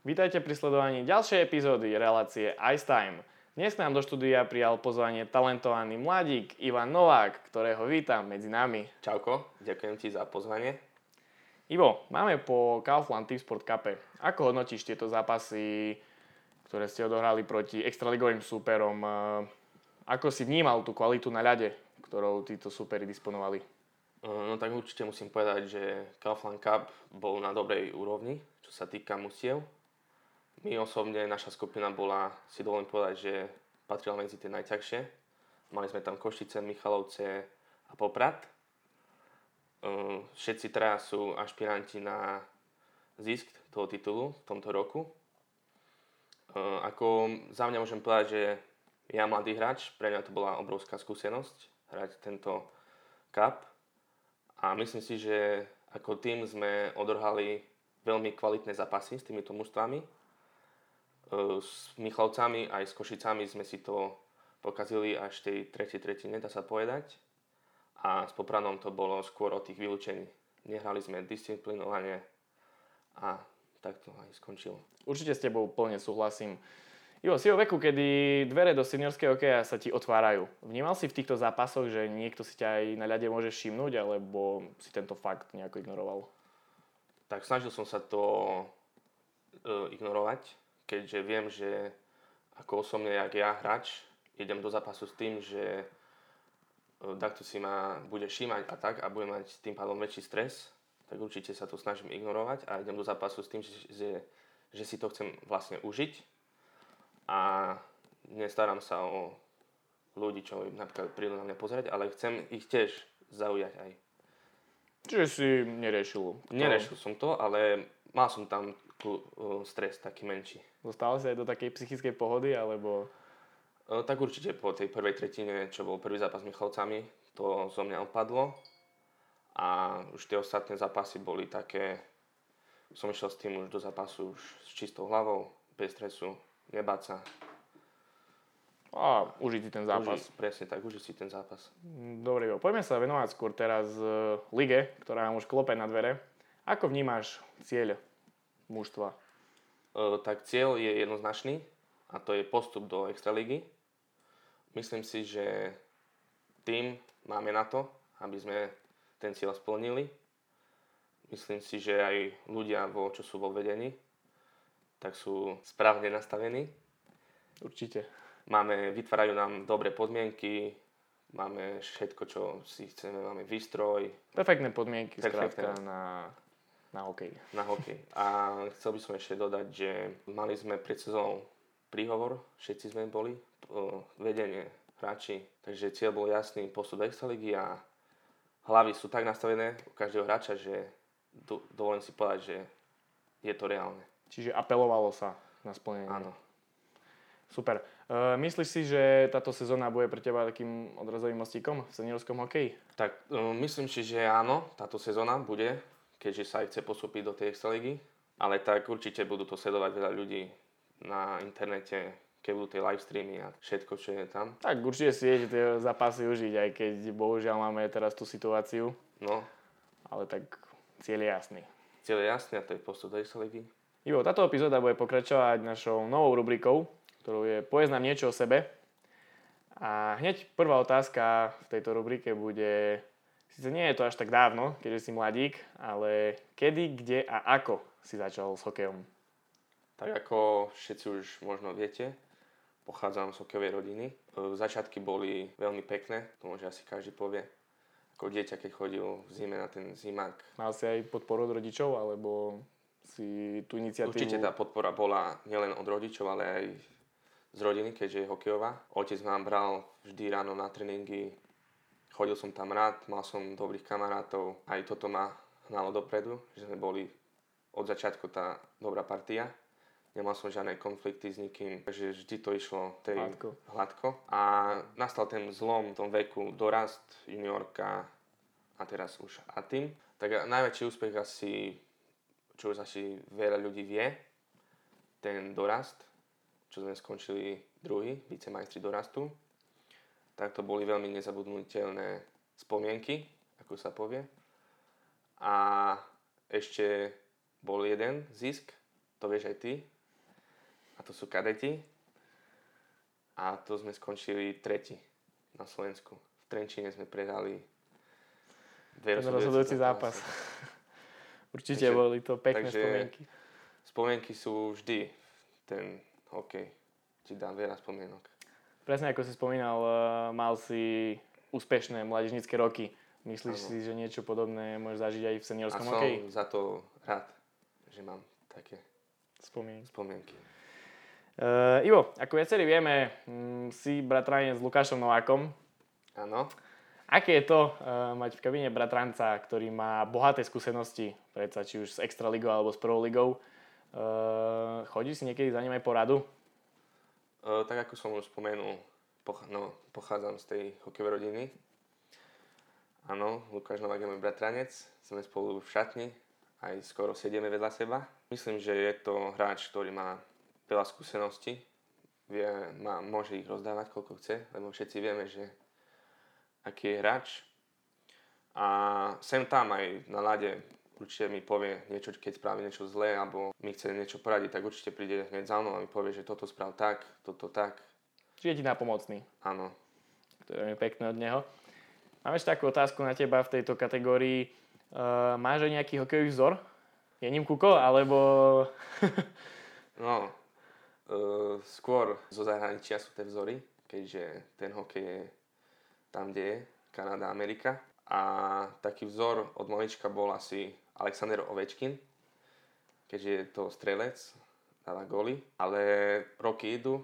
Vítajte pri sledovaní ďalšej epizódy relácie Ice Time. Dnes nám do štúdia prijal pozvanie talentovaný mladík Ivan Novák, ktorého vítam medzi nami. Čauko, ďakujem ti za pozvanie. Ivo, máme po Kaufland Team Sport Cup. Ako hodnotíš tieto zápasy, ktoré ste odohrali proti extraligovým súperom? Ako si vnímal tú kvalitu na ľade, ktorou títo súperi disponovali? No tak určite musím povedať, že Kaufland Cup bol na dobrej úrovni, čo sa týka musiev my osobne, naša skupina bola, si dovolím povedať, že patrila medzi tie najťažšie. Mali sme tam Košice, Michalovce a Poprad. Ehm, všetci traja sú ašpiranti na zisk toho titulu v tomto roku. Ehm, ako za mňa môžem povedať, že ja mladý hráč, pre mňa to bola obrovská skúsenosť hrať tento cup. A myslím si, že ako tým sme odrhali veľmi kvalitné zápasy s týmito mužstvami s Michalovcami aj s Košicami sme si to pokazili až tej tretej tretine, dá sa povedať. A s Popranom to bolo skôr o tých vylúčení. Nehrali sme disciplinovane a tak to aj skončilo. Určite s tebou plne súhlasím. Jo, si o veku, kedy dvere do seniorského hokeja sa ti otvárajú. Vnímal si v týchto zápasoch, že niekto si ťa aj na ľade môže všimnúť, alebo si tento fakt nejako ignoroval? Tak snažil som sa to e, ignorovať keďže viem, že ako osobne, jak ja hráč, idem do zápasu s tým, že e, takto si ma bude všímať a tak a budem mať tým pádom väčší stres, tak určite sa to snažím ignorovať a idem do zápasu s tým, že, že, že si to chcem vlastne užiť a nestaram sa o ľudí, čo napríklad prídu na mňa pozrieť, ale chcem ich tiež zaujať aj. Čiže si neriešil? To... Neriešil som to, ale mal som tam stres taký menší. Dostal si aj do takej psychickej pohody, alebo... Uh, tak určite po tej prvej tretine, čo bol prvý zápas s Michalovcami, to zo mňa opadlo. A už tie ostatné zápasy boli také... Som išiel s tým už do zápasu už s čistou hlavou, bez stresu, nebáť sa. A užiť si ten zápas. Uži, presne tak, užiť si ten zápas. Dobre, poďme sa venovať skôr teraz uh, lige, ktorá nám už klope na dvere. Ako vnímaš cieľ mužstva? tak cieľ je jednoznačný a to je postup do Extraligy. Myslím si, že tým máme na to, aby sme ten cieľ splnili. Myslím si, že aj ľudia, vo, čo sú vo vedení, tak sú správne nastavení. Určite. Máme, vytvárajú nám dobré podmienky, máme všetko, čo si chceme, máme výstroj. Perfektné podmienky, Perfektné. na na hokej. Na hokej. A chcel by som ešte dodať, že mali sme pred sezónou príhovor, všetci sme boli, vedenie, hráči, takže cieľ bol jasný, postup do Extraligy a hlavy sú tak nastavené u každého hráča, že do, dovolím si povedať, že je to reálne. Čiže apelovalo sa na splnenie. Áno. Super. Uh, myslíš si, že táto sezóna bude pre teba takým odrazovým mostíkom v seniorskom hokeji? Tak uh, myslím si, že áno, táto sezóna bude keďže sa aj chce postúpiť do tej Extraligy. Ale tak určite budú to sledovať veľa ľudí na internete, keď budú tie live streamy a všetko, čo je tam. Tak určite si tie zápasy užiť, aj keď bohužiaľ máme teraz tú situáciu. No. Ale tak cieľ je jasný. Cieľ je jasný a to je postup do Extraligy. Ivo, táto epizóda bude pokračovať našou novou rubrikou, ktorou je Povedz nám niečo o sebe. A hneď prvá otázka v tejto rubrike bude Sice nie je to až tak dávno, keďže si mladík, ale kedy, kde a ako si začal s hokejom? Tak ako všetci už možno viete, pochádzam z hokejovej rodiny. Začiatky boli veľmi pekné, to môže asi každý povie. Ako dieťa, keď chodil v zime na ten zimák. Mal si aj podporu od rodičov, alebo si tú iniciatívu... Určite tá podpora bola nielen od rodičov, ale aj z rodiny, keďže je hokejová. Otec nám bral vždy ráno na tréningy Chodil som tam rád, mal som dobrých kamarátov, aj toto ma hnalo dopredu, že sme boli od začiatku tá dobrá partia. Nemal som žiadne konflikty s nikým, takže vždy to išlo tej hladko. hladko. A nastal ten zlom v tom veku, dorast juniorka a teraz už a tým. Tak najväčší úspech asi, čo už asi veľa ľudí vie, ten dorast, čo sme skončili druhý, vicemajstri dorastu tak to boli veľmi nezabudnutelné spomienky, ako sa povie. A ešte bol jeden zisk, to vieš aj ty. A to sú kadeti. A to sme skončili tretí na Slovensku. V Trenčíne sme prehrali Ten rozhodujúci zápas. Určite takže, boli to pekné takže spomienky. Spomienky sú vždy ten hokej. Ti dá veľa spomienok. Presne ako si spomínal, eh, mal si úspešné mládežnícke roky. Myslíš ano. si, že niečo podobné môžeš zažiť aj v seniorskom hokeji? A som za to rád, že mám také spomienky. spomienky. Uh, Ivo, ako viacerí vieme, m, si bratranec s Lukášom Novákom. Áno. Aké je to uh, mať v kabíne bratranca, ktorý má bohaté skúsenosti, predsa či už s Extraligou alebo s Prvou ligou? Uh, chodí si niekedy za ním aj poradu? Uh, tak ako som už spomenul, poch- no, pochádzam z tej hokejovej rodiny. Áno, Lukáš Novák je môj bratranec, sme spolu v šatni, aj skoro sedieme vedľa seba. Myslím, že je to hráč, ktorý má veľa skúseností, vie, má, môže ich rozdávať koľko chce, lebo všetci vieme, že aký je hráč. A sem tam aj na lade určite mi povie niečo, keď spraví niečo zlé, alebo mi chce niečo poradiť, tak určite príde hneď za mnou a mi povie, že toto sprav tak, toto tak. Čiže je ti napomocný. Áno. To je pekné od neho. Mám ešte takú otázku na teba v tejto kategórii. Uh, máš aj nejaký hokejový vzor? Je ním Kuko, alebo... no, uh, skôr zo zahraničia sú tie vzory, keďže ten hokej je tam, kde je Kanada, Amerika. A taký vzor od malička bol asi Alexander Ovečkin, keďže je to strelec, dáva góly. Ale roky idú,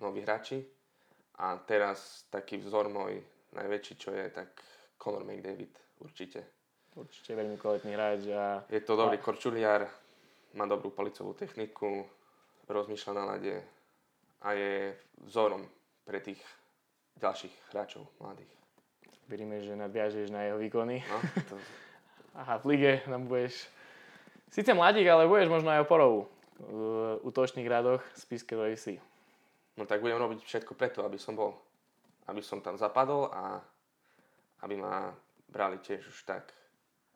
noví hráči. A teraz taký vzor môj najväčší, čo je, tak Conor McDavid určite. Určite veľmi kvalitný hráč. A... Je to dobrý a... korčuliar, má dobrú palicovú techniku, rozmýšľa na lade a je vzorom pre tých ďalších hráčov mladých. Veríme, že nadviažeš na jeho výkony. No, to... Aha, v lige nám budeš síce mladík, ale budeš možno aj oporou v útočných radoch z Piske do No tak budem robiť všetko preto, aby som bol aby som tam zapadol a aby ma brali tiež už tak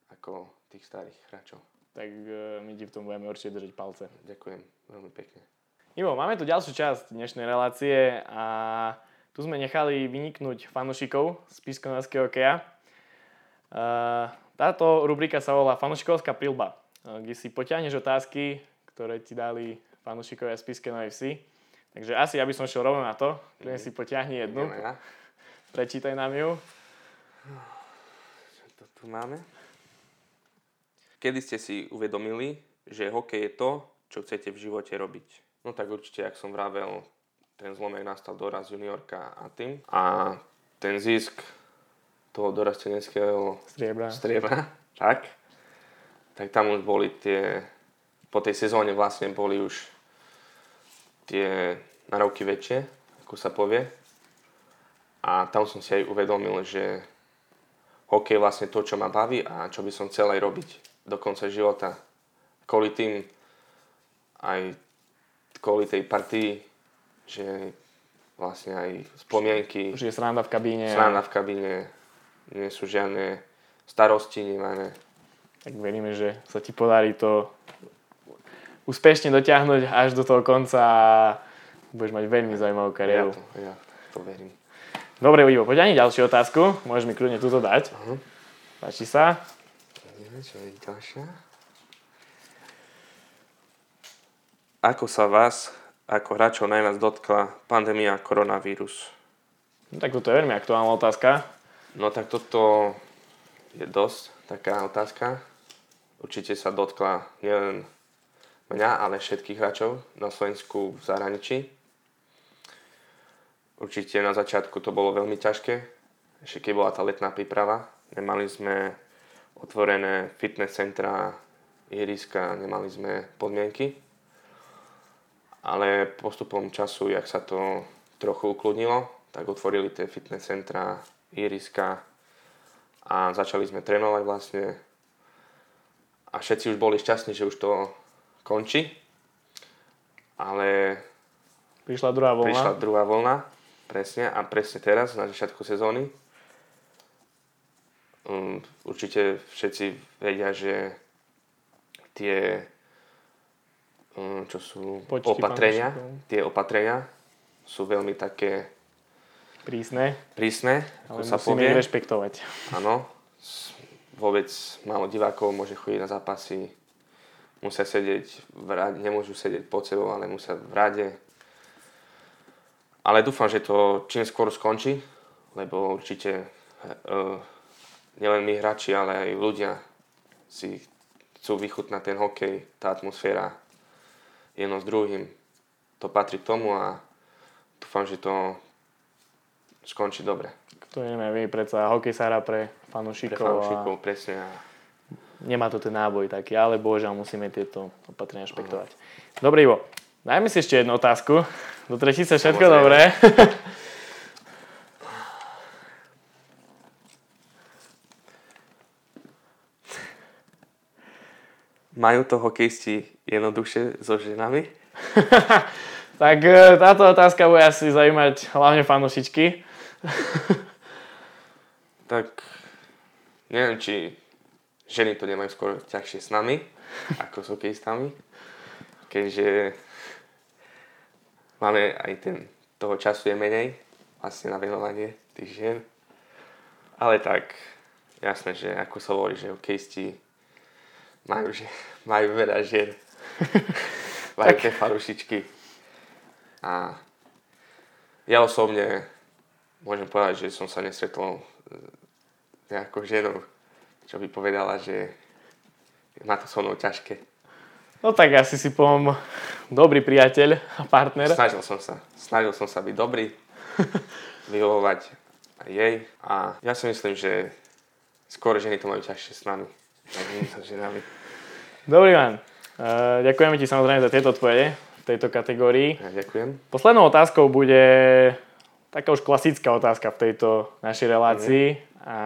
ako tých starých hráčov. Tak uh, my ti v tom budeme určite držať palce. Ďakujem veľmi pekne. Ivo, máme tu ďalšiu časť dnešnej relácie a tu sme nechali vyniknúť fanušikov z Piskonovského keja. Uh, táto rubrika sa volá Fanušikovská prilba, uh, kde si potiahneš otázky, ktoré ti dali fanušikovia z Piskenovej vsi Takže asi ja by som šiel rovno na to. Klient si potiahni jednu. Ja. Prečítaj nám ju. Čo to tu máme? Kedy ste si uvedomili, že hokej je to, čo chcete v živote robiť? No tak určite, ak som vravel, ten zlomek nastal doraz juniorka a tým. A ten zisk toho dorasteneckého striebra. striebra, tak, tak tam už boli tie, po tej sezóne vlastne boli už tie narovky väčšie, ako sa povie. A tam som si aj uvedomil, že hokej je vlastne to, čo ma baví a čo by som chcel aj robiť do konca života. Kvôli tým, aj kvôli tej partii, že vlastne aj spomienky. Už je sranda v kabíne. Sranda v kabíne, nie sú žiadne starosti, nemáme. Tak veríme, že sa ti podarí to úspešne dotiahnuť až do toho konca a budeš mať veľmi zaujímavú kariéru. Ja to, ja to verím. Dobre, Ivo, poď ani ďalšiu otázku. Môžeš mi kľudne túto dať. Uh-huh. Páči sa? Čo je ďalšia? Ako sa vás ako hráčov najviac dotkla pandémia koronavírus? No, tak toto je veľmi aktuálna otázka. No tak toto je dosť taká otázka. Určite sa dotkla nielen mňa, ale všetkých hráčov na Slovensku v zahraničí. Určite na začiatku to bolo veľmi ťažké, ešte keď bola tá letná príprava. Nemali sme otvorené fitness centra, ihriska, nemali sme podmienky. Ale postupom času, jak sa to trochu ukludnilo, tak otvorili tie fitness centra, ihriska a začali sme trénovať vlastne. A všetci už boli šťastní, že už to končí. Ale prišla druhá vlna. Prišla druhá vlna, presne. A presne teraz, na začiatku sezóny. Um, určite všetci vedia, že tie mm, čo sú Počty opatrenia. Tie opatrenia sú veľmi také Prísne, prísne, ale ako sa musíme povie. rešpektovať. Áno, vôbec málo divákov môže chodiť na zápasy, musia sedieť v rade, nemôžu sedieť pod sebou, ale musia v rade. Ale dúfam, že to čím skôr skončí, lebo určite uh, nielen my hráči, ale aj ľudia si chcú vychutnať ten hokej, tá atmosféra jedno s druhým. To patrí k tomu a dúfam, že to skončí dobre. To vieme, my predsa hokej sa hrá pre Pre fanúšikov, fanúšikov, a presne. A nemá to ten náboj taký, ale bohužiaľ musíme tieto opatrenia rešpektovať. Dobre Ivo, dajme si ešte jednu otázku. Do tretice všetko Samozrejme. dobré. Majú to hokejisti jednoduchšie so ženami? tak e, táto otázka bude asi zaujímať hlavne fanúšičky. Tak neviem, či ženy to nemajú skôr ťažšie s nami, ako s hokejistami. Keďže máme aj ten, toho času je menej, vlastne na venovanie tých žien. Ale tak, jasné, že ako sa hovorí, že hokejisti majú, že, majú veľa žien. majú tie farušičky. A ja osobne môžem povedať, že som sa nestretol s nejakou ženou, čo by povedala, že má to so mnou ťažké. No tak asi si poviem dobrý priateľ a partner. Snažil som sa. Snažil som sa byť dobrý, vyhovovať aj jej. A ja si myslím, že skôr ženy to majú ťažšie s nami. Ženami. Dobrý man. Uh, ďakujeme ti samozrejme za tieto odpovede v tejto kategórii. Ja ďakujem. Poslednou otázkou bude taká už klasická otázka v tejto našej relácii. A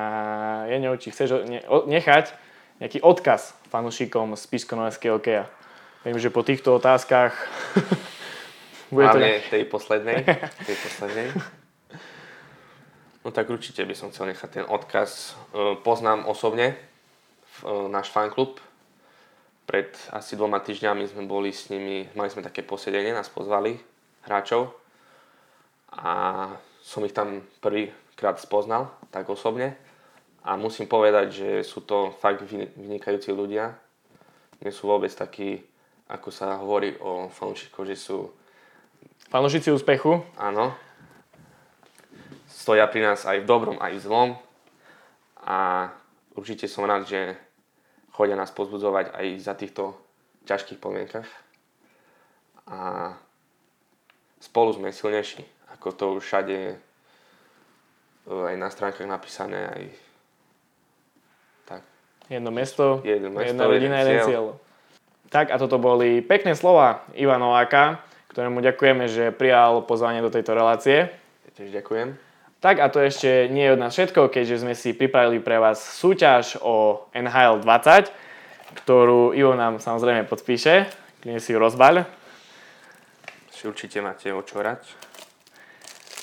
je ňou, či chceš ne- nechať nejaký odkaz fanúšikom z Piškonovského hokeja. Viem, že po týchto otázkach bude to... Hlavne tej poslednej. Tej poslednej. No tak určite by som chcel nechať ten odkaz. E, Poznám osobne e, náš fanklub. Pred asi dvoma týždňami sme boli s nimi, mali sme také posedenie, nás pozvali hráčov a som ich tam prvýkrát spoznal, tak osobne. A musím povedať, že sú to fakt vyni- vynikajúci ľudia. Nie sú vôbec takí, ako sa hovorí o fanúšikoch, že sú Fanúšici úspechu. Áno. Stoja pri nás aj v dobrom, aj v zlom. A určite som rád, že chodia nás pozbudzovať aj za týchto ťažkých podmienkach. A spolu sme silnejší, ako to už všade aj na stránkach napísané, aj tak. Jedno mesto, Jedno mesto, jedna rodina, jeden cieľ. cieľ. Tak a toto boli pekné slova Iva Nováka, ktorému ďakujeme, že prijal pozvanie do tejto relácie. Ja tiež ďakujem. Tak a to ešte nie je od nás všetko, keďže sme si pripravili pre vás súťaž o NHL 20, ktorú Ivo nám samozrejme podpíše. Kľudne si ju rozbaľ. Si určite máte o čo hrať.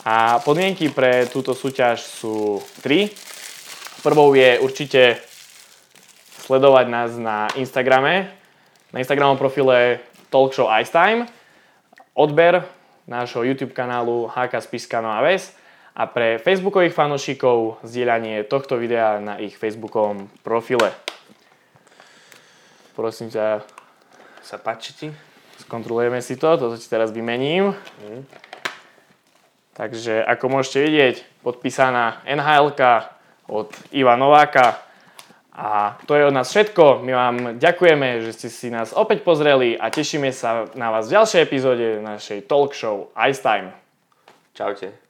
A podmienky pre túto súťaž sú tri. Prvou je určite sledovať nás na Instagrame, na Instagramovom profile Talkshow Ice Time, odber nášho YouTube kanálu HK Spišská Nová Ves a pre facebookových fanúšikov zdieľanie tohto videa na ich facebookovom profile. Prosím ťa, Sa páči ti? skontrolujeme si to, toto ti teraz vymením. Takže ako môžete vidieť, podpísaná nhl od Iva Nováka. A to je od nás všetko. My vám ďakujeme, že ste si nás opäť pozreli a tešíme sa na vás v ďalšej epizóde našej talk show Ice Time. Čaute.